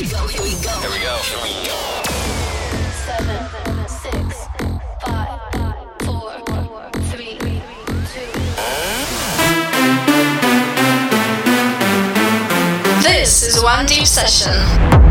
we go, here we go. Here we go. Here we go. Seven, six, five, four, three, two. This is One Deep Session.